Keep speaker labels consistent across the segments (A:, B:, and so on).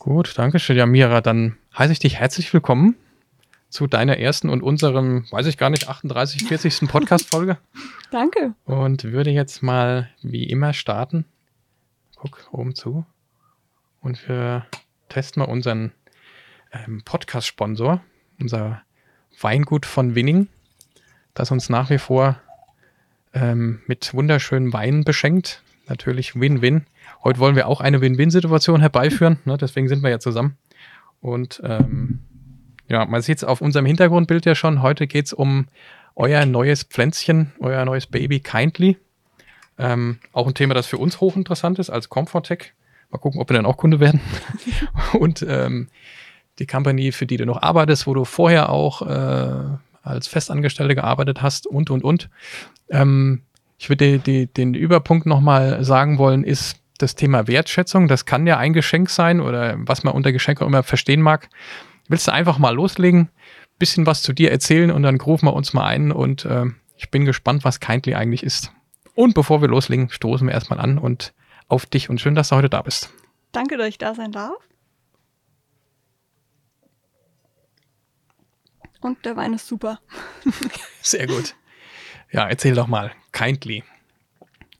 A: Gut, danke schön. Ja, Mira, dann heiße ich dich herzlich willkommen zu deiner ersten und unserem, weiß ich gar nicht, 38, 40. Podcast-Folge.
B: Danke.
A: Und würde jetzt mal wie immer starten. Guck oben zu. Und wir testen mal unseren ähm, Podcast-Sponsor, unser Weingut von Winning, das uns nach wie vor ähm, mit wunderschönen Weinen beschenkt. Natürlich Win-Win. Heute wollen wir auch eine Win-Win-Situation herbeiführen, ne? deswegen sind wir ja zusammen. Und ähm, ja, man sieht es auf unserem Hintergrundbild ja schon. Heute geht es um euer neues Pflänzchen, euer neues Baby Kindly. Ähm, auch ein Thema, das für uns hochinteressant ist als Comfortech. Mal gucken, ob wir dann auch Kunde werden. Und ähm, die Company, für die du noch arbeitest, wo du vorher auch äh, als Festangestellte gearbeitet hast und, und, und. Ähm, ich würde den Überpunkt nochmal sagen wollen, ist das Thema Wertschätzung. Das kann ja ein Geschenk sein oder was man unter Geschenk auch immer verstehen mag. Willst du einfach mal loslegen, bisschen was zu dir erzählen und dann rufen wir uns mal ein und äh, ich bin gespannt, was Kindly eigentlich ist. Und bevor wir loslegen, stoßen wir erstmal an und auf dich und schön, dass du heute da bist.
B: Danke, dass ich da sein darf. Und der Wein ist super.
A: Sehr gut. Ja, erzähl doch mal. Kindly.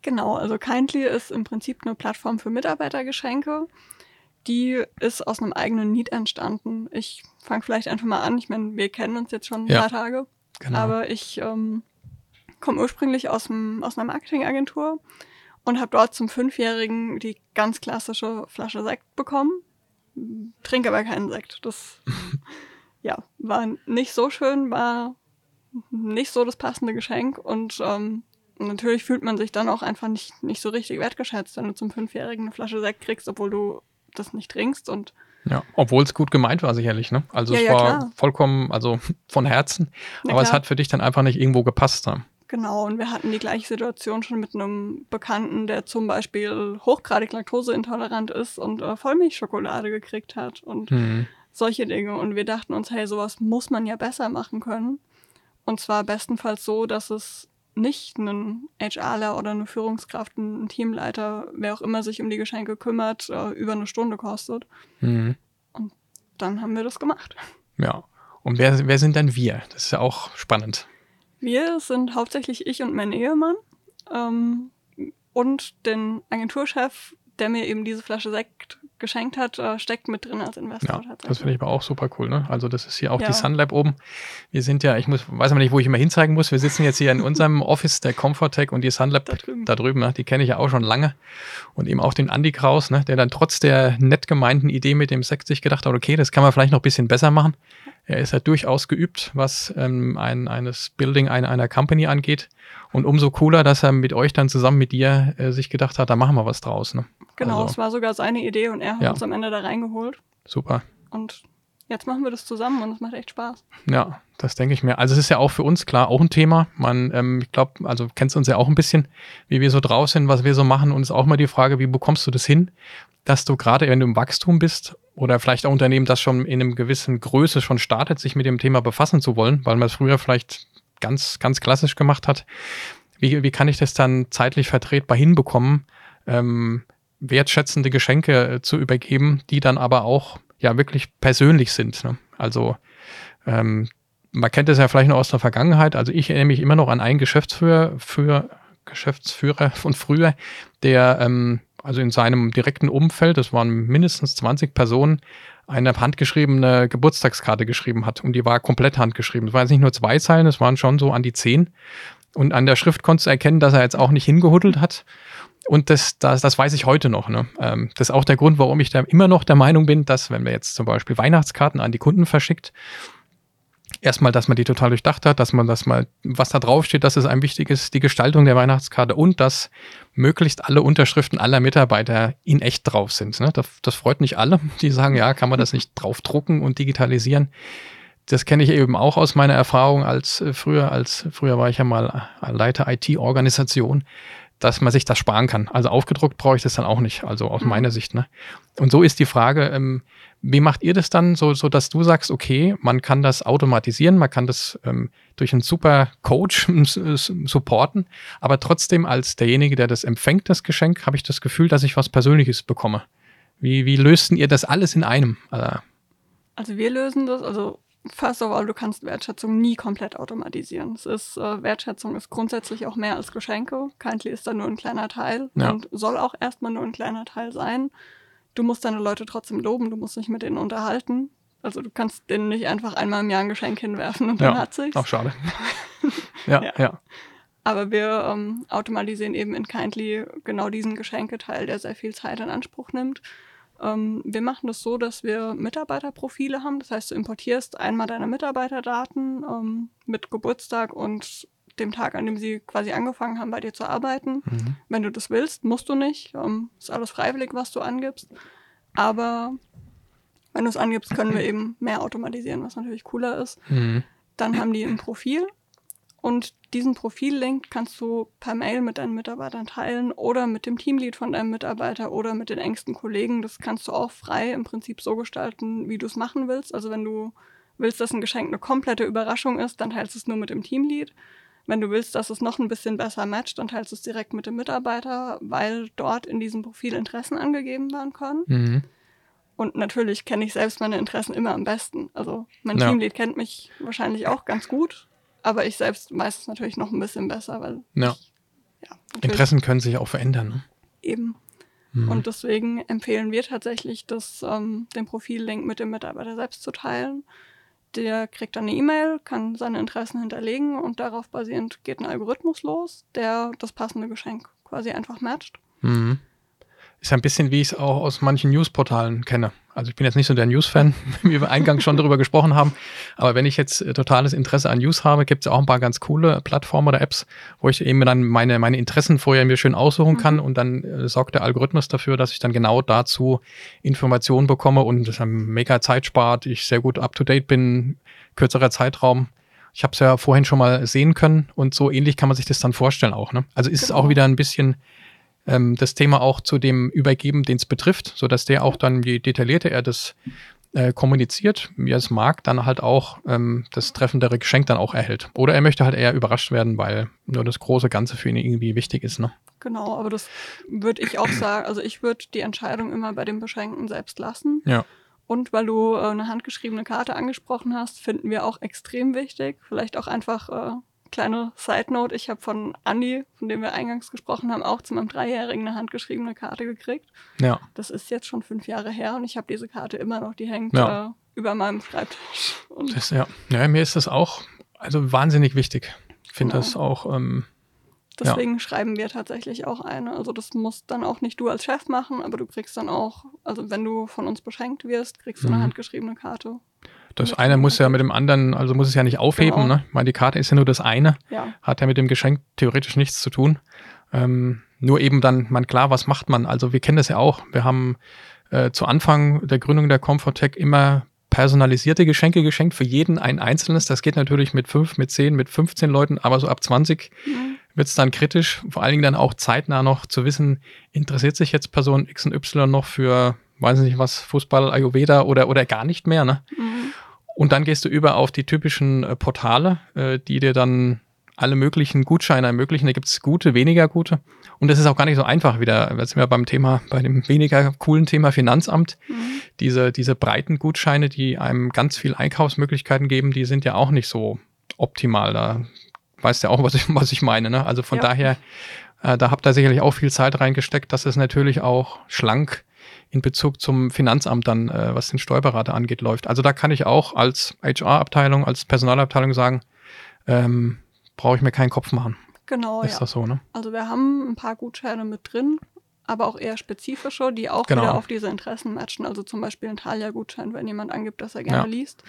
B: Genau, also Kindly ist im Prinzip eine Plattform für Mitarbeitergeschenke. Die ist aus einem eigenen Need entstanden. Ich fange vielleicht einfach mal an. Ich meine, wir kennen uns jetzt schon ein ja, paar Tage. Genau. Aber ich ähm, komme ursprünglich aus, dem, aus einer Marketingagentur und habe dort zum Fünfjährigen die ganz klassische Flasche Sekt bekommen. Trinke aber keinen Sekt. Das ja, war nicht so schön, war nicht so das passende Geschenk und ähm, natürlich fühlt man sich dann auch einfach nicht, nicht so richtig wertgeschätzt, wenn du zum Fünfjährigen eine Flasche Sekt kriegst, obwohl du das nicht trinkst und
A: ja, obwohl es gut gemeint war, sicherlich, ne? Also ja, es ja, war klar. vollkommen, also von Herzen, ja, aber klar. es hat für dich dann einfach nicht irgendwo gepasst. Ne?
B: Genau, und wir hatten die gleiche Situation schon mit einem Bekannten, der zum Beispiel hochgradig laktoseintolerant ist und äh, Vollmilchschokolade gekriegt hat und mhm. solche Dinge. Und wir dachten uns, hey, sowas muss man ja besser machen können. Und zwar bestenfalls so, dass es nicht einen HRler oder eine Führungskraft, ein Teamleiter, wer auch immer sich um die Geschenke kümmert, äh, über eine Stunde kostet. Mhm. Und dann haben wir das gemacht.
A: Ja. Und wer, wer sind dann wir? Das ist ja auch spannend.
B: Wir sind hauptsächlich ich und mein Ehemann ähm, und den Agenturchef, der mir eben diese Flasche Sekt geschenkt hat, äh, steckt mit drin als Investor.
A: Ja, das finde ich aber auch super cool. Ne? Also das ist hier auch ja. die Sunlab oben. Wir sind ja, ich muss, weiß aber nicht, wo ich immer hinzeigen muss. Wir sitzen jetzt hier in unserem Office der Comfortech und die Sunlab da drüben, da drüben ne? die kenne ich ja auch schon lange. Und eben auch den Andy Kraus, ne? der dann trotz der nett gemeinten Idee mit dem Sekt sich gedacht hat, okay, das kann man vielleicht noch ein bisschen besser machen. Er ist ja durchaus geübt, was ähm, ein, eines Building einer, einer Company angeht. Und umso cooler, dass er mit euch dann zusammen mit dir äh, sich gedacht hat, da machen wir was draus. Ne?
B: Genau, also, es war sogar seine Idee und er hat ja. uns am Ende da reingeholt.
A: Super.
B: Und jetzt machen wir das zusammen und es macht echt Spaß.
A: Ja, das denke ich mir. Also es ist ja auch für uns klar auch ein Thema. Man, ähm, ich glaube, also kennst uns ja auch ein bisschen, wie wir so draus sind, was wir so machen. Und es ist auch mal die Frage, wie bekommst du das hin, dass du gerade, wenn du im Wachstum bist oder vielleicht auch Unternehmen, das schon in einem gewissen Größe schon startet, sich mit dem Thema befassen zu wollen, weil man es früher vielleicht ganz, ganz klassisch gemacht hat. Wie, wie kann ich das dann zeitlich vertretbar hinbekommen, ähm, wertschätzende Geschenke äh, zu übergeben, die dann aber auch ja wirklich persönlich sind. Ne? Also ähm, man kennt es ja vielleicht noch aus der Vergangenheit. Also ich erinnere mich immer noch an einen Geschäftsführer, für Geschäftsführer von früher, der ähm, also in seinem direkten Umfeld, das waren mindestens 20 Personen, eine handgeschriebene Geburtstagskarte geschrieben hat. Und die war komplett handgeschrieben. Es waren jetzt nicht nur zwei Zeilen, es waren schon so an die zehn. Und an der Schrift konntest du erkennen, dass er jetzt auch nicht hingehuddelt hat. Und das, das, das weiß ich heute noch. Ne? Ähm, das ist auch der Grund, warum ich da immer noch der Meinung bin, dass wenn man jetzt zum Beispiel Weihnachtskarten an die Kunden verschickt, erstmal, dass man die total durchdacht hat, dass man das mal, was da drauf steht, dass es einem wichtig ist, die Gestaltung der Weihnachtskarte und dass möglichst alle Unterschriften aller Mitarbeiter in echt drauf sind. Ne? Das, das freut nicht alle, die sagen, ja, kann man das nicht draufdrucken und digitalisieren. Das kenne ich eben auch aus meiner Erfahrung als äh, früher, als früher war ich ja mal Leiter IT-Organisation dass man sich das sparen kann. Also aufgedruckt brauche ich das dann auch nicht, also aus mhm. meiner Sicht. Ne? Und so ist die Frage, ähm, wie macht ihr das dann, so, so dass du sagst, okay, man kann das automatisieren, man kann das ähm, durch einen super Coach supporten, aber trotzdem als derjenige, der das empfängt, das Geschenk, habe ich das Gefühl, dass ich was Persönliches bekomme. Wie, wie lösten ihr das alles in einem?
B: Also, also wir lösen das, also first of all, du kannst Wertschätzung nie komplett automatisieren. Es ist, äh, Wertschätzung ist grundsätzlich auch mehr als Geschenke. Kindly ist da nur ein kleiner Teil ja. und soll auch erstmal nur ein kleiner Teil sein. Du musst deine Leute trotzdem loben, du musst dich mit denen unterhalten. Also du kannst denen nicht einfach einmal im Jahr ein Geschenk hinwerfen und dann hat sich's.
A: Auch schade. ja, ja, ja.
B: Aber wir ähm, automatisieren eben in Kindly genau diesen Geschenketeil, der sehr viel Zeit in Anspruch nimmt. Ähm, wir machen das so, dass wir Mitarbeiterprofile haben. Das heißt, du importierst einmal deine Mitarbeiterdaten ähm, mit Geburtstag und dem Tag, an dem sie quasi angefangen haben, bei dir zu arbeiten. Mhm. Wenn du das willst, musst du nicht. Ähm, ist alles freiwillig, was du angibst. Aber wenn du es angibst, können wir eben mehr automatisieren, was natürlich cooler ist. Mhm. Dann haben die ein Profil und diesen Profillink kannst du per Mail mit deinen Mitarbeitern teilen oder mit dem Teamlead von deinem Mitarbeiter oder mit den engsten Kollegen. Das kannst du auch frei im Prinzip so gestalten, wie du es machen willst. Also wenn du willst, dass ein Geschenk eine komplette Überraschung ist, dann teilst du es nur mit dem Teamlead. Wenn du willst, dass es noch ein bisschen besser matcht, dann teilst du es direkt mit dem Mitarbeiter, weil dort in diesem Profil Interessen angegeben werden können. Mhm. Und natürlich kenne ich selbst meine Interessen immer am besten. Also mein ja. Teamlead kennt mich wahrscheinlich auch ganz gut, aber ich selbst weiß es natürlich noch ein bisschen besser, weil
A: ja. Ich, ja Interessen können sich auch verändern. Ne?
B: Eben. Mhm. Und deswegen empfehlen wir tatsächlich, das, ähm, den Profillink mit dem Mitarbeiter selbst zu teilen. Der kriegt dann eine E-Mail, kann seine Interessen hinterlegen und darauf basierend geht ein Algorithmus los, der das passende Geschenk quasi einfach matcht. Mhm.
A: Ist ein bisschen, wie ich es auch aus manchen Newsportalen kenne. Also ich bin jetzt nicht so der News-Fan, wie wir eingangs schon darüber gesprochen haben. Aber wenn ich jetzt äh, totales Interesse an News habe, gibt es auch ein paar ganz coole Plattformen oder Apps, wo ich eben dann meine, meine Interessen vorher mir schön aussuchen kann mhm. und dann äh, sorgt der Algorithmus dafür, dass ich dann genau dazu Informationen bekomme und das mega Zeit spart, ich sehr gut up-to-date bin, kürzerer Zeitraum. Ich habe es ja vorhin schon mal sehen können und so ähnlich kann man sich das dann vorstellen auch. Ne? Also ist genau. es auch wieder ein bisschen ähm, das Thema auch zu dem übergeben, den es betrifft, sodass der auch dann, je detaillierter er das äh, kommuniziert, wie er es mag, dann halt auch ähm, das treffendere Geschenk dann auch erhält. Oder er möchte halt eher überrascht werden, weil nur das große Ganze für ihn irgendwie wichtig ist. Ne?
B: Genau, aber das würde ich auch sagen. Also ich würde die Entscheidung immer bei dem Beschenken selbst lassen.
A: Ja.
B: Und weil du äh, eine handgeschriebene Karte angesprochen hast, finden wir auch extrem wichtig. Vielleicht auch einfach äh, kleine Side Note, ich habe von Andi, von dem wir eingangs gesprochen haben, auch zu meinem Dreijährigen eine handgeschriebene Karte gekriegt.
A: Ja.
B: Das ist jetzt schon fünf Jahre her und ich habe diese Karte immer noch, die hängt ja. äh, über meinem Schreibtisch.
A: Das, ja. ja, mir ist das auch also wahnsinnig wichtig. Ich finde genau. das auch. Ähm,
B: Deswegen ja. schreiben wir tatsächlich auch eine. Also das musst dann auch nicht du als Chef machen, aber du kriegst dann auch, also wenn du von uns beschenkt wirst, kriegst du eine mhm. handgeschriebene Karte.
A: Das eine muss ja mit dem anderen, also muss es ja nicht aufheben. Genau. Ne? Ich meine, die Karte ist ja nur das eine,
B: ja.
A: hat ja mit dem Geschenk theoretisch nichts zu tun. Ähm, nur eben dann, man klar, was macht man? Also wir kennen das ja auch. Wir haben äh, zu Anfang der Gründung der Comfortech immer personalisierte Geschenke geschenkt, für jeden ein einzelnes. Das geht natürlich mit fünf, mit zehn, mit 15 Leuten, aber so ab 20 mhm. wird es dann kritisch. Vor allen Dingen dann auch zeitnah noch zu wissen, interessiert sich jetzt Person X und Y noch für, weiß nicht was, Fußball, Ayurveda oder, oder gar nicht mehr. Ne? Mhm. Und dann gehst du über auf die typischen äh, Portale, äh, die dir dann alle möglichen Gutscheine ermöglichen. Da gibt es gute, weniger gute. Und das ist auch gar nicht so einfach wieder. Jetzt sind wir beim Thema, bei dem weniger coolen Thema Finanzamt. Mhm. Diese, diese breiten Gutscheine, die einem ganz viel Einkaufsmöglichkeiten geben, die sind ja auch nicht so optimal. Da weißt du ja auch, was ich, was ich meine. Ne? Also von ja. daher, äh, da habt ihr sicherlich auch viel Zeit reingesteckt, dass es natürlich auch schlank in Bezug zum Finanzamt dann, äh, was den Steuerberater angeht, läuft. Also da kann ich auch als HR-Abteilung, als Personalabteilung sagen, ähm, brauche ich mir keinen Kopf machen.
B: Genau,
A: Ist
B: ja.
A: das so, ne?
B: Also wir haben ein paar Gutscheine mit drin, aber auch eher spezifische, die auch genau. wieder auf diese Interessen matchen. Also zum Beispiel ein Thalia-Gutschein, wenn jemand angibt, dass er gerne ja. liest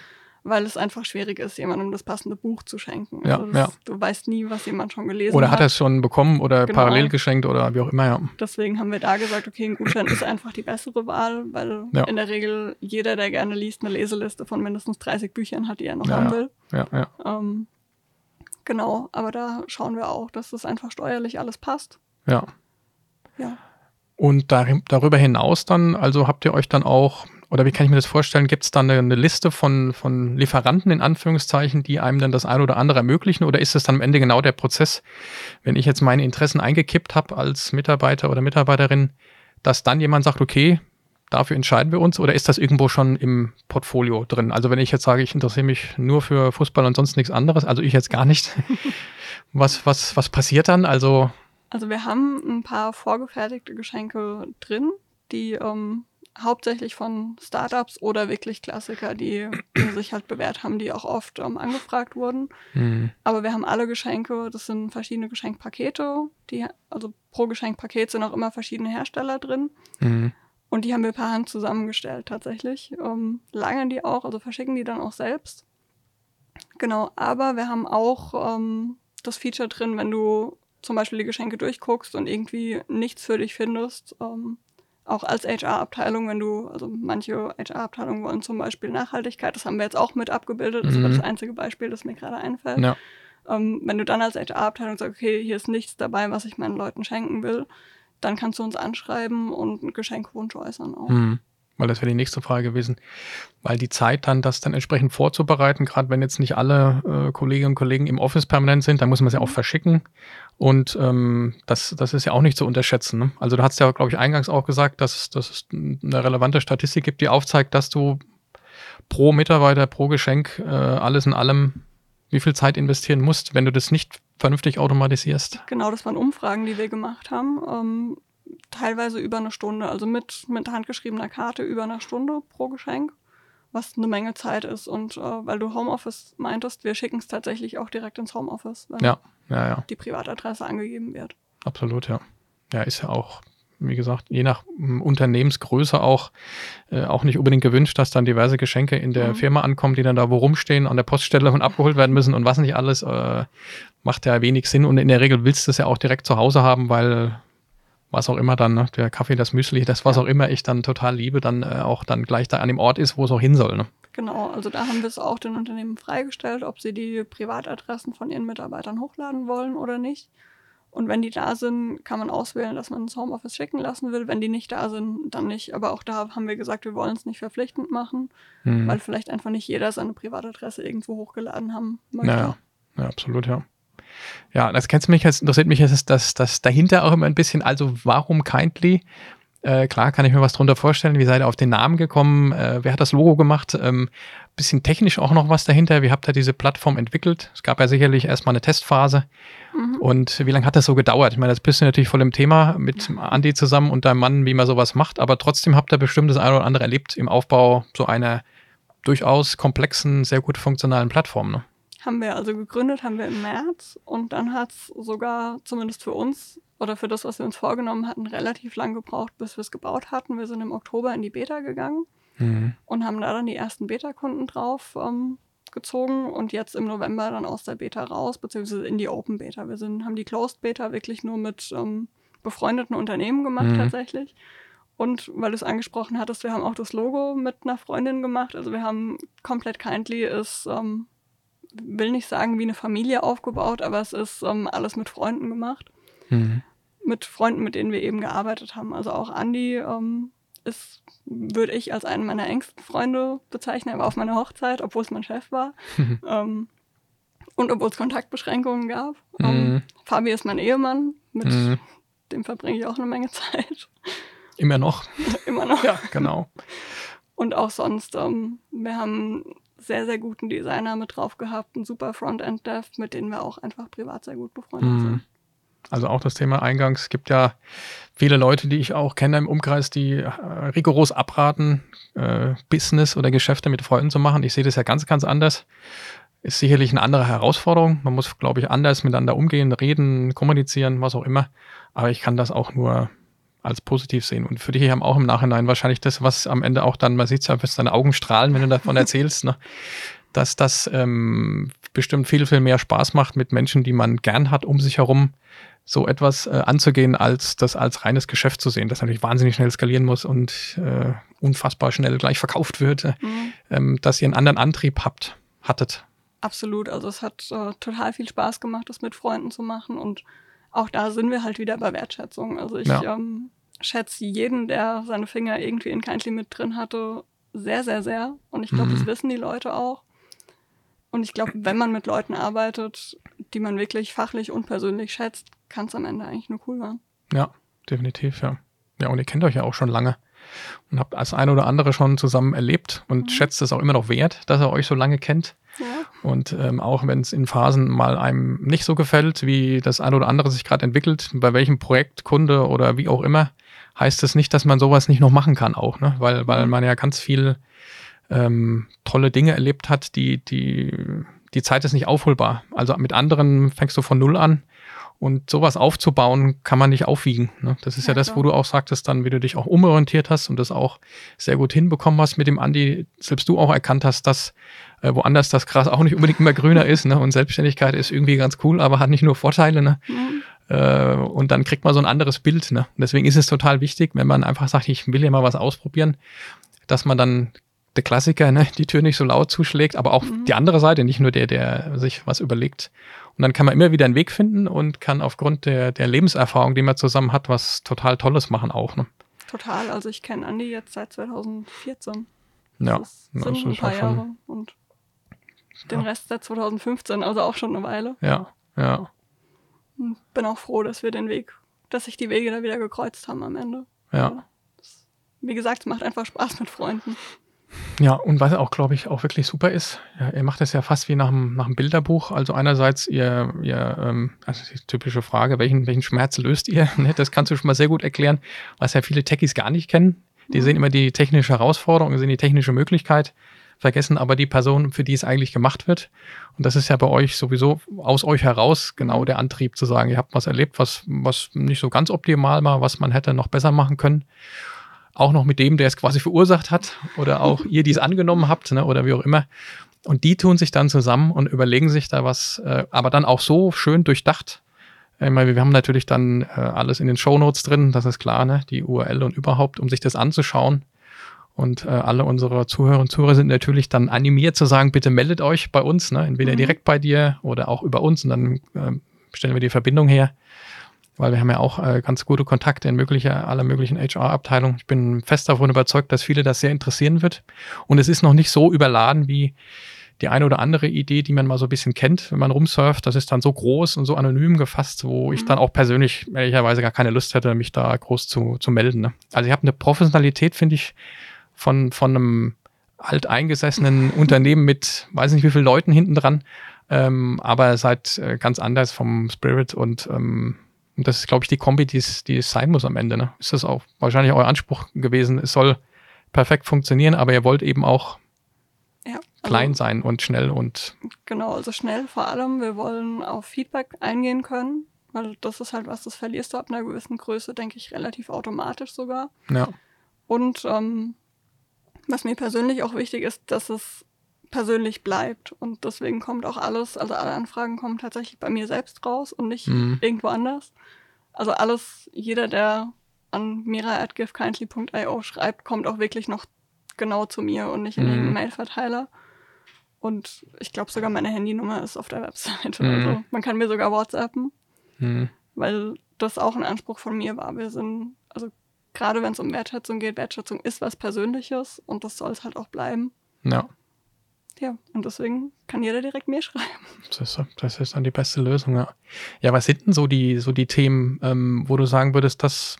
B: weil es einfach schwierig ist, jemandem das passende Buch zu schenken.
A: Ja,
B: also
A: ja.
B: Du weißt nie, was jemand schon gelesen
A: oder
B: hat.
A: Oder hat er es schon bekommen oder genau. parallel geschenkt oder wie auch immer, ja.
B: Deswegen haben wir da gesagt, okay, ein Gutschein ist einfach die bessere Wahl, weil ja. in der Regel jeder, der gerne liest, eine Leseliste von mindestens 30 Büchern hat, die er noch
A: ja,
B: haben will.
A: Ja, ja.
B: Ähm, genau, aber da schauen wir auch, dass das einfach steuerlich alles passt.
A: Ja.
B: Ja.
A: Und darüber hinaus dann, also habt ihr euch dann auch oder wie kann ich mir das vorstellen? Gibt es da eine, eine, Liste von, von Lieferanten in Anführungszeichen, die einem dann das eine oder andere ermöglichen? Oder ist es dann am Ende genau der Prozess, wenn ich jetzt meine Interessen eingekippt habe als Mitarbeiter oder Mitarbeiterin, dass dann jemand sagt, okay, dafür entscheiden wir uns oder ist das irgendwo schon im Portfolio drin? Also wenn ich jetzt sage, ich interessiere mich nur für Fußball und sonst nichts anderes, also ich jetzt gar nicht, was, was, was passiert dann? Also,
B: also wir haben ein paar vorgefertigte Geschenke drin, die ähm, hauptsächlich von Startups oder wirklich Klassiker, die, die sich halt bewährt haben, die auch oft ähm, angefragt wurden. Mhm. Aber wir haben alle Geschenke, das sind verschiedene Geschenkpakete, die, also pro Geschenkpaket sind auch immer verschiedene Hersteller drin. Mhm. Und die haben wir per Hand zusammengestellt tatsächlich. Ähm, lagern die auch, also verschicken die dann auch selbst. Genau, aber wir haben auch ähm, das Feature drin, wenn du zum Beispiel die Geschenke durchguckst und irgendwie nichts für dich findest, ähm, auch als HR-Abteilung, wenn du, also manche HR-Abteilungen wollen zum Beispiel Nachhaltigkeit, das haben wir jetzt auch mit abgebildet, das mhm. ist das einzige Beispiel, das mir gerade einfällt. Ja. Ähm, wenn du dann als HR-Abteilung sagst, okay, hier ist nichts dabei, was ich meinen Leuten schenken will, dann kannst du uns anschreiben und einen Geschenkwunsch äußern auch. Mhm
A: weil das wäre die nächste Frage gewesen. Weil die Zeit dann, das dann entsprechend vorzubereiten, gerade wenn jetzt nicht alle äh, Kolleginnen und Kollegen im Office permanent sind, dann muss man es ja auch verschicken. Und ähm, das, das ist ja auch nicht zu unterschätzen. Ne? Also du hast ja, glaube ich, eingangs auch gesagt, dass, dass es eine relevante Statistik gibt, die aufzeigt, dass du pro Mitarbeiter, pro Geschenk äh, alles in allem wie viel Zeit investieren musst, wenn du das nicht vernünftig automatisierst.
B: Genau, das waren Umfragen, die wir gemacht haben. Ähm, teilweise über eine Stunde, also mit, mit handgeschriebener Karte über eine Stunde pro Geschenk, was eine Menge Zeit ist. Und äh, weil du Homeoffice meintest, wir schicken es tatsächlich auch direkt ins Homeoffice, wenn
A: ja, ja, ja.
B: die Privatadresse angegeben wird.
A: Absolut, ja. Ja, ist ja auch, wie gesagt, je nach hm, Unternehmensgröße auch, äh, auch nicht unbedingt gewünscht, dass dann diverse Geschenke in der mhm. Firma ankommen, die dann da wo rumstehen, an der Poststelle und abgeholt werden müssen und was nicht alles, äh, macht ja wenig Sinn. Und in der Regel willst du es ja auch direkt zu Hause haben, weil was auch immer dann, ne? der Kaffee, das Müsli, das was auch immer ich dann total liebe, dann äh, auch dann gleich da an dem Ort ist, wo es auch hin soll. Ne?
B: Genau, also da haben wir es auch den Unternehmen freigestellt, ob sie die Privatadressen von ihren Mitarbeitern hochladen wollen oder nicht. Und wenn die da sind, kann man auswählen, dass man ins Homeoffice schicken lassen will. Wenn die nicht da sind, dann nicht. Aber auch da haben wir gesagt, wir wollen es nicht verpflichtend machen, mhm. weil vielleicht einfach nicht jeder seine Privatadresse irgendwo hochgeladen haben
A: möchte. Ja, ja absolut, ja. Ja, das kennst du mich jetzt, interessiert mich jetzt das, das dahinter auch immer ein bisschen. Also, warum Kindly? Äh, klar kann ich mir was drunter vorstellen. Wie seid ihr auf den Namen gekommen? Äh, wer hat das Logo gemacht? Ähm, bisschen technisch auch noch was dahinter. Wie habt ihr diese Plattform entwickelt? Es gab ja sicherlich erstmal eine Testphase. Mhm. Und wie lange hat das so gedauert? Ich meine, das bist du natürlich voll im Thema mit Andi zusammen und deinem Mann, wie man sowas macht. Aber trotzdem habt ihr bestimmt das eine oder andere erlebt im Aufbau so einer durchaus komplexen, sehr gut funktionalen Plattform. Ne?
B: Haben wir also gegründet, haben wir im März und dann hat es sogar, zumindest für uns oder für das, was wir uns vorgenommen hatten, relativ lang gebraucht, bis wir es gebaut hatten. Wir sind im Oktober in die Beta gegangen mhm. und haben da dann die ersten Beta-Kunden drauf ähm, gezogen und jetzt im November dann aus der Beta raus, beziehungsweise in die Open Beta. Wir sind, haben die Closed Beta wirklich nur mit ähm, befreundeten Unternehmen gemacht mhm. tatsächlich. Und weil du es angesprochen hattest, wir haben auch das Logo mit einer Freundin gemacht. Also wir haben komplett Kindly ist ähm, will nicht sagen wie eine Familie aufgebaut, aber es ist ähm, alles mit Freunden gemacht. Mhm. Mit Freunden, mit denen wir eben gearbeitet haben. Also auch Andy ähm, ist, würde ich als einen meiner engsten Freunde bezeichnen. Er war auf meiner Hochzeit, obwohl es mein Chef war. ähm, und obwohl es Kontaktbeschränkungen gab. Ähm, mhm. Fabi ist mein Ehemann, mit mhm. dem verbringe ich auch eine Menge Zeit.
A: Immer noch.
B: Immer noch.
A: Ja, genau.
B: Und auch sonst, ähm, wir haben sehr, sehr guten Designer mit drauf gehabt, einen super Frontend-Dev, mit denen wir auch einfach privat sehr gut befreundet mhm. sind.
A: Also auch das Thema Eingangs. Es gibt ja viele Leute, die ich auch kenne im Umkreis, die äh, rigoros abraten, äh, Business oder Geschäfte mit Freunden zu machen. Ich sehe das ja ganz, ganz anders. Ist sicherlich eine andere Herausforderung. Man muss, glaube ich, anders miteinander umgehen, reden, kommunizieren, was auch immer. Aber ich kann das auch nur als positiv sehen. Und für dich haben auch im Nachhinein wahrscheinlich das, was am Ende auch dann, man sieht es ja, dass deine Augen strahlen, wenn du davon erzählst, ne? dass das ähm, bestimmt viel, viel mehr Spaß macht mit Menschen, die man gern hat, um sich herum so etwas äh, anzugehen, als das als reines Geschäft zu sehen, das natürlich wahnsinnig schnell skalieren muss und äh, unfassbar schnell gleich verkauft wird, äh, mhm. ähm, dass ihr einen anderen Antrieb habt, hattet.
B: Absolut, also es hat äh, total viel Spaß gemacht, das mit Freunden zu machen und auch da sind wir halt wieder bei Wertschätzung. Also ich ja. ähm, schätze jeden, der seine Finger irgendwie in kein Limit drin hatte, sehr, sehr, sehr. Und ich glaube, mhm. das wissen die Leute auch. Und ich glaube, wenn man mit Leuten arbeitet, die man wirklich fachlich und persönlich schätzt, kann es am Ende eigentlich nur cool werden.
A: Ja, definitiv, ja. Ja, und ihr kennt euch ja auch schon lange. und habt das eine oder andere schon zusammen erlebt und mhm. schätzt es auch immer noch wert, dass er euch so lange kennt. Ja. Und ähm, auch wenn es in Phasen mal einem nicht so gefällt, wie das eine oder andere sich gerade entwickelt, bei welchem Projekt, Kunde oder wie auch immer, heißt es das nicht, dass man sowas nicht noch machen kann auch, ne? Weil, weil mhm. man ja ganz viel ähm, tolle Dinge erlebt hat, die, die, die Zeit ist nicht aufholbar. Also mit anderen fängst du von null an und sowas aufzubauen, kann man nicht aufwiegen. Ne? Das ist ja, ja das, wo du auch sagtest, dann, wie du dich auch umorientiert hast und das auch sehr gut hinbekommen hast mit dem Andi, selbst du auch erkannt hast, dass äh, woanders das Gras auch nicht unbedingt immer grüner ist. Ne? Und Selbstständigkeit ist irgendwie ganz cool, aber hat nicht nur Vorteile. Ne? Mhm. Und dann kriegt man so ein anderes Bild. Ne? Und deswegen ist es total wichtig, wenn man einfach sagt, ich will ja mal was ausprobieren, dass man dann der Klassiker, ne, die Tür nicht so laut zuschlägt, aber auch mhm. die andere Seite, nicht nur der, der sich was überlegt. Und dann kann man immer wieder einen Weg finden und kann aufgrund der, der Lebenserfahrung, die man zusammen hat, was total Tolles machen auch. Ne?
B: Total. Also ich kenne Andi jetzt seit 2014.
A: Ja,
B: das sind das ein paar Jahre und den ja. Rest seit 2015, also auch schon eine Weile.
A: Ja, ja.
B: Und bin auch froh, dass wir den Weg, dass sich die Wege da wieder gekreuzt haben am Ende.
A: Ja. Also
B: das, wie gesagt, es macht einfach Spaß mit Freunden.
A: Ja, und was auch, glaube ich, auch wirklich super ist, ja, ihr macht das ja fast wie nach einem, nach einem Bilderbuch. Also einerseits ihr, ihr ähm, also die typische Frage, welchen, welchen Schmerz löst ihr? Ne? Das kannst du schon mal sehr gut erklären, was ja viele Techies gar nicht kennen. Die mhm. sehen immer die technische Herausforderung, sehen die technische Möglichkeit, vergessen aber die Person, für die es eigentlich gemacht wird. Und das ist ja bei euch sowieso aus euch heraus genau der Antrieb zu sagen, ihr habt was erlebt, was, was nicht so ganz optimal war, was man hätte noch besser machen können auch noch mit dem, der es quasi verursacht hat oder auch ihr, die es angenommen habt ne, oder wie auch immer. Und die tun sich dann zusammen und überlegen sich da was, äh, aber dann auch so schön durchdacht. Ich meine, wir haben natürlich dann äh, alles in den Shownotes drin, das ist klar, ne? die URL und überhaupt, um sich das anzuschauen. Und äh, alle unsere Zuhörer und Zuhörer sind natürlich dann animiert zu sagen, bitte meldet euch bei uns, ne? entweder mhm. direkt bei dir oder auch über uns und dann äh, stellen wir die Verbindung her weil wir haben ja auch äh, ganz gute Kontakte in mögliche, aller möglichen HR-Abteilungen. Ich bin fest davon überzeugt, dass viele das sehr interessieren wird. Und es ist noch nicht so überladen wie die eine oder andere Idee, die man mal so ein bisschen kennt, wenn man rumsurft. Das ist dann so groß und so anonym gefasst, wo mhm. ich dann auch persönlich ehrlicherweise gar keine Lust hätte, mich da groß zu, zu melden. Ne? Also ich habe eine Professionalität, finde ich, von, von einem alteingesessenen Unternehmen mit weiß nicht wie vielen Leuten hinten dran, ähm, aber seid äh, ganz anders vom Spirit und ähm, und das ist, glaube ich, die Kombi, die es, die es sein muss am Ende. Ne? Ist das auch wahrscheinlich euer Anspruch gewesen? Es soll perfekt funktionieren, aber ihr wollt eben auch ja, also, klein sein und schnell und.
B: Genau, also schnell vor allem. Wir wollen auf Feedback eingehen können, weil das ist halt was, das verlierst du ab einer gewissen Größe, denke ich, relativ automatisch sogar.
A: Ja.
B: Und ähm, was mir persönlich auch wichtig ist, dass es persönlich bleibt. Und deswegen kommt auch alles, also alle Anfragen kommen tatsächlich bei mir selbst raus und nicht mhm. irgendwo anders. Also alles, jeder, der an mira.giftkindly.io schreibt, kommt auch wirklich noch genau zu mir und nicht in mhm. irgendeinen Mailverteiler. Und ich glaube sogar meine Handynummer ist auf der Webseite. Mhm. Also man kann mir sogar WhatsAppen, mhm. weil das auch ein Anspruch von mir war. Wir sind, also gerade wenn es um Wertschätzung geht, Wertschätzung ist was Persönliches und das soll es halt auch bleiben.
A: Ja.
B: Ja, und deswegen kann jeder direkt mir schreiben.
A: Das ist, das ist dann die beste Lösung, ja. Ja, was sind denn so die, so die Themen, ähm, wo du sagen würdest, das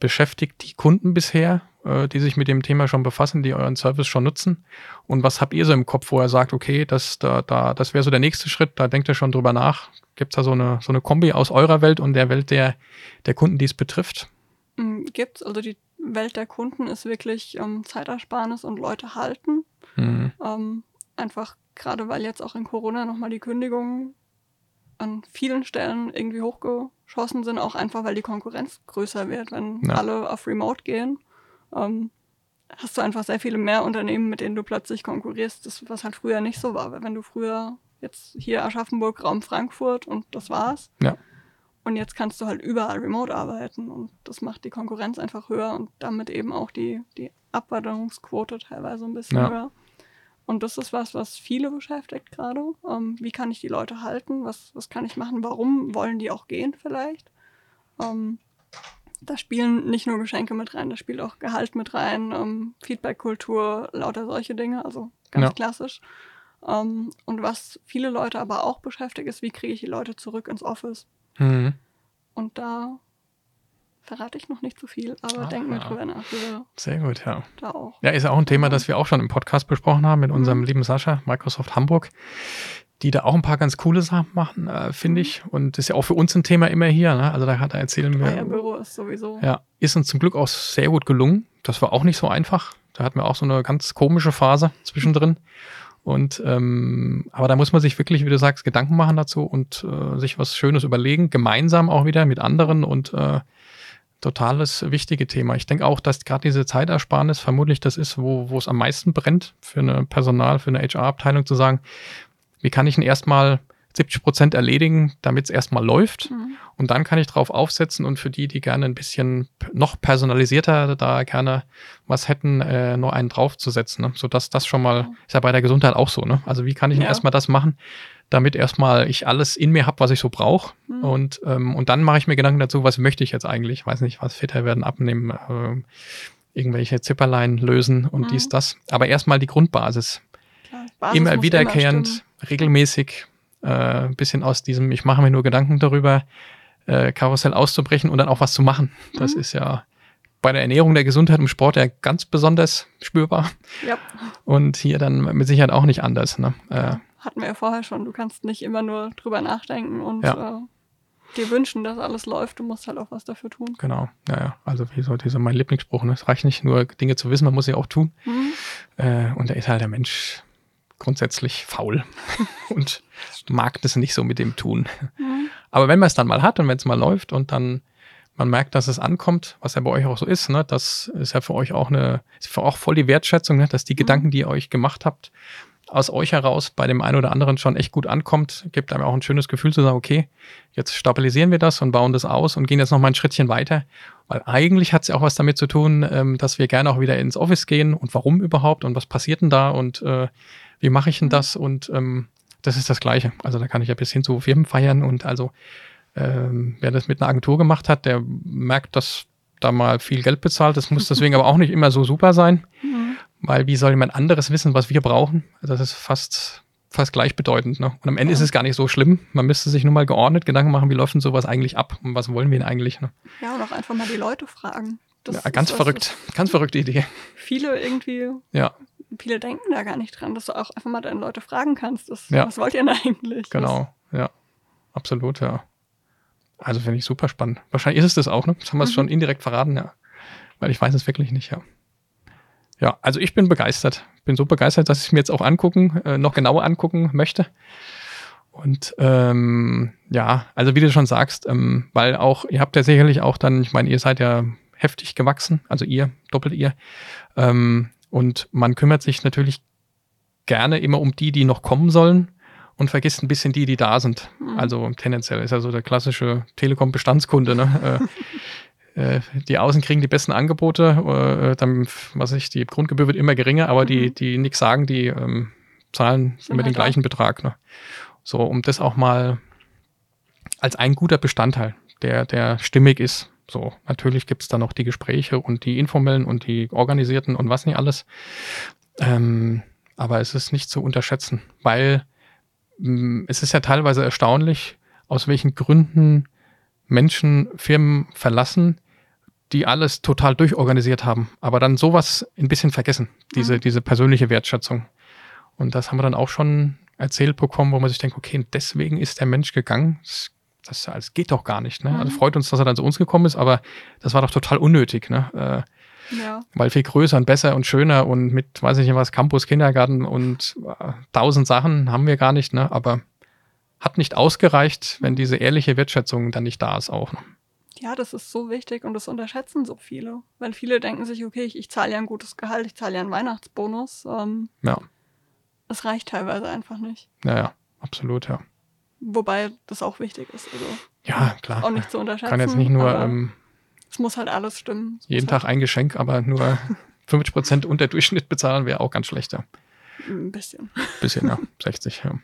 A: beschäftigt die Kunden bisher, äh, die sich mit dem Thema schon befassen, die euren Service schon nutzen? Und was habt ihr so im Kopf, wo er sagt, okay, das, da, da, das wäre so der nächste Schritt, da denkt ihr schon drüber nach? Gibt es da so eine, so eine Kombi aus eurer Welt und der Welt der, der Kunden, die es betrifft?
B: Mm, Gibt es. Also die Welt der Kunden ist wirklich ähm, Zeitersparnis und Leute halten. Mhm. Ähm, Einfach gerade weil jetzt auch in Corona nochmal die Kündigungen an vielen Stellen irgendwie hochgeschossen sind, auch einfach weil die Konkurrenz größer wird, wenn ja. alle auf Remote gehen. Ähm, hast du einfach sehr viele mehr Unternehmen, mit denen du plötzlich konkurrierst, das, was halt früher nicht so war. Weil wenn du früher jetzt hier Aschaffenburg, Raum Frankfurt und das war's.
A: Ja.
B: Und jetzt kannst du halt überall remote arbeiten und das macht die Konkurrenz einfach höher und damit eben auch die, die Abwanderungsquote teilweise ein bisschen ja. höher. Und das ist was, was viele beschäftigt gerade. Ähm, wie kann ich die Leute halten? Was, was kann ich machen? Warum wollen die auch gehen vielleicht? Ähm, da spielen nicht nur Geschenke mit rein, da spielt auch Gehalt mit rein, ähm, Feedback-Kultur, lauter solche Dinge, also ganz ja. klassisch. Ähm, und was viele Leute aber auch beschäftigt, ist, wie kriege ich die Leute zurück ins Office? Mhm. Und da verrate ich noch nicht zu so viel, aber ah, denken wir drüber nach.
A: Sehr gut, ja. Da auch. Ja, ist ja auch ein Thema, das wir auch schon im Podcast besprochen haben mit mhm. unserem lieben Sascha, Microsoft Hamburg, die da auch ein paar ganz coole Sachen machen, äh, finde mhm. ich. Und das ist ja auch für uns ein Thema immer hier. Ne? Also da hat er erzählen wir.
B: Ja, Büro ist sowieso.
A: Ja, ist uns zum Glück auch sehr gut gelungen. Das war auch nicht so einfach. Da hatten wir auch so eine ganz komische Phase zwischendrin. Und ähm, aber da muss man sich wirklich, wie du sagst, Gedanken machen dazu und äh, sich was Schönes überlegen, gemeinsam auch wieder mit anderen und äh, totales wichtige Thema. Ich denke auch, dass gerade diese Zeitersparnis vermutlich das ist, wo, wo es am meisten brennt für eine Personal, für eine HR-Abteilung zu sagen, wie kann ich denn erstmal 70 Prozent erledigen, damit es erstmal läuft. Mhm. Und dann kann ich drauf aufsetzen und für die, die gerne ein bisschen noch personalisierter da gerne was hätten, äh, nur einen draufzusetzen. Ne? Sodass das schon mal, ist ja bei der Gesundheit auch so, ne? Also wie kann ich ja. erstmal das machen, damit erstmal ich alles in mir habe, was ich so brauche. Mhm. Und, ähm, und dann mache ich mir Gedanken dazu, was möchte ich jetzt eigentlich? Ich weiß nicht, was fitter werden, abnehmen, äh, irgendwelche Zipperlein lösen und mhm. dies, das. Aber erstmal die Grundbasis. Klar, immer wiederkehrend, immer regelmäßig, äh, ein bisschen aus diesem, ich mache mir nur Gedanken darüber, äh, Karussell auszubrechen und dann auch was zu machen. Das mhm. ist ja bei der Ernährung, der Gesundheit im Sport ja ganz besonders spürbar. Ja. Und hier dann mit Sicherheit auch nicht anders. Ne?
B: Äh, hatten wir ja vorher schon. Du kannst nicht immer nur drüber nachdenken und ja. äh, dir wünschen, dass alles läuft. Du musst halt auch was dafür tun.
A: Genau, ja, ja. Also wie so dieser mein Lieblingsspruch. Ne? Es reicht nicht nur Dinge zu wissen, man muss sie auch tun. Mhm. Äh, und da ist halt der Mensch grundsätzlich faul und mag das nicht so mit dem tun. Mhm. Aber wenn man es dann mal hat und wenn es mal läuft und dann man merkt, dass es ankommt, was ja bei euch auch so ist, ne? das ist ja für euch auch eine, ist auch voll die Wertschätzung, ne? dass die mhm. Gedanken, die ihr euch gemacht habt, aus euch heraus bei dem einen oder anderen schon echt gut ankommt, gibt einem auch ein schönes Gefühl zu sagen, okay, jetzt stabilisieren wir das und bauen das aus und gehen jetzt noch mal ein Schrittchen weiter. Weil eigentlich hat es ja auch was damit zu tun, ähm, dass wir gerne auch wieder ins Office gehen und warum überhaupt und was passiert denn da und äh, wie mache ich denn mhm. das? Und ähm, das ist das Gleiche. Also da kann ich ja bis hin zu Firmen feiern und also ähm, wer das mit einer Agentur gemacht hat, der merkt, dass da mal viel Geld bezahlt. Das muss deswegen aber auch nicht immer so super sein. Weil wie soll jemand anderes wissen, was wir brauchen? Das ist fast, fast gleichbedeutend. Ne? Und am Ende ja. ist es gar nicht so schlimm. Man müsste sich nur mal geordnet Gedanken machen, wie läuft denn sowas eigentlich ab und was wollen wir denn eigentlich? Ne?
B: Ja, und auch einfach mal die Leute fragen.
A: Das ja, ganz verrückt. Ganz verrückte Idee.
B: Viele irgendwie. Ja. Viele denken da gar nicht dran, dass du auch einfach mal deine Leute fragen kannst. Das, ja. Was wollt ihr denn eigentlich?
A: Genau, ja. Absolut, ja. Also finde ich super spannend. Wahrscheinlich ist es das auch, ne? Das haben wir mhm. schon indirekt verraten, ja. Weil ich weiß es wirklich nicht, ja. Ja, also ich bin begeistert. Bin so begeistert, dass ich mir jetzt auch angucken, äh, noch genauer angucken möchte. Und ähm, ja, also wie du schon sagst, ähm, weil auch, ihr habt ja sicherlich auch dann, ich meine, ihr seid ja heftig gewachsen, also ihr, doppelt ihr. Ähm, und man kümmert sich natürlich gerne immer um die, die noch kommen sollen und vergisst ein bisschen die, die da sind. Mhm. Also tendenziell ist also der klassische Telekom-Bestandskunde. Ne? Äh, die Außen kriegen die besten Angebote, äh, dann, was ich, die Grundgebühr wird immer geringer, aber mhm. die, die nichts sagen, die ähm, zahlen Sind immer halt den gleichen auch. Betrag. Ne? So, um das auch mal als ein guter Bestandteil, der, der stimmig ist. So, natürlich gibt es da noch die Gespräche und die informellen und die organisierten und was nicht alles. Ähm, aber es ist nicht zu unterschätzen, weil Mm, es ist ja teilweise erstaunlich, aus welchen Gründen Menschen Firmen verlassen, die alles total durchorganisiert haben, aber dann sowas ein bisschen vergessen, diese, mhm. diese persönliche Wertschätzung. Und das haben wir dann auch schon erzählt bekommen, wo man sich denkt, okay, deswegen ist der Mensch gegangen. Das, das, das geht doch gar nicht. Ne? Also mhm. Also freut uns, dass er dann zu uns gekommen ist, aber das war doch total unnötig. Ne? Äh, ja. Weil viel größer und besser und schöner und mit, weiß ich nicht was, Campus, Kindergarten und äh, tausend Sachen haben wir gar nicht, ne? Aber hat nicht ausgereicht, wenn diese ehrliche Wertschätzung dann nicht da ist auch. Ne?
B: Ja, das ist so wichtig und das unterschätzen so viele. Weil viele denken sich, okay, ich, ich zahle ja ein gutes Gehalt, ich zahle ja einen Weihnachtsbonus. Ähm, ja. Es reicht teilweise einfach nicht.
A: Ja, ja, absolut, ja.
B: Wobei das auch wichtig ist. Also
A: ja, klar.
B: Auch nicht zu unterschätzen.
A: Kann jetzt nicht nur ähm,
B: es muss halt alles stimmen.
A: Jeden Tag
B: halt
A: ein Geschenk, aber nur 50 Prozent unter Durchschnitt bezahlen wäre auch ganz schlechter.
B: Ein bisschen.
A: Bisschen, ja. 60, ja.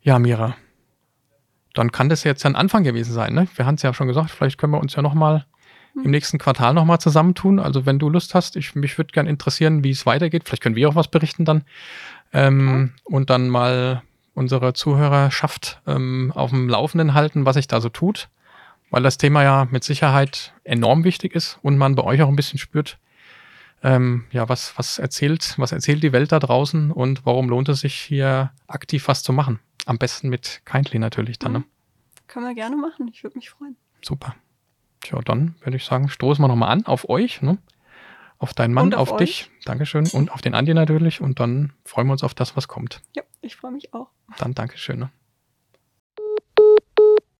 A: Ja, Mira. Dann kann das jetzt ein Anfang gewesen sein, ne? Wir haben es ja schon gesagt, vielleicht können wir uns ja nochmal im hm. nächsten Quartal nochmal zusammentun. Also wenn du Lust hast, ich, mich würde gerne interessieren, wie es weitergeht. Vielleicht können wir auch was berichten dann. Ähm, okay. Und dann mal unsere Zuhörerschaft ähm, auf dem Laufenden halten, was sich da so tut weil das Thema ja mit Sicherheit enorm wichtig ist und man bei euch auch ein bisschen spürt, ähm, ja, was, was erzählt, was erzählt die Welt da draußen und warum lohnt es sich hier aktiv was zu machen? Am besten mit Kindly natürlich dann. Ne? Mhm.
B: Können wir gerne machen. Ich würde mich freuen.
A: Super. Tja, dann würde ich sagen, stoßen wir nochmal an auf euch, ne? auf deinen Mann, auf, auf dich. Dankeschön. Und auf den Andi natürlich. Und dann freuen wir uns auf das, was kommt.
B: Ja, ich freue mich auch.
A: Dann Dankeschön. Ne?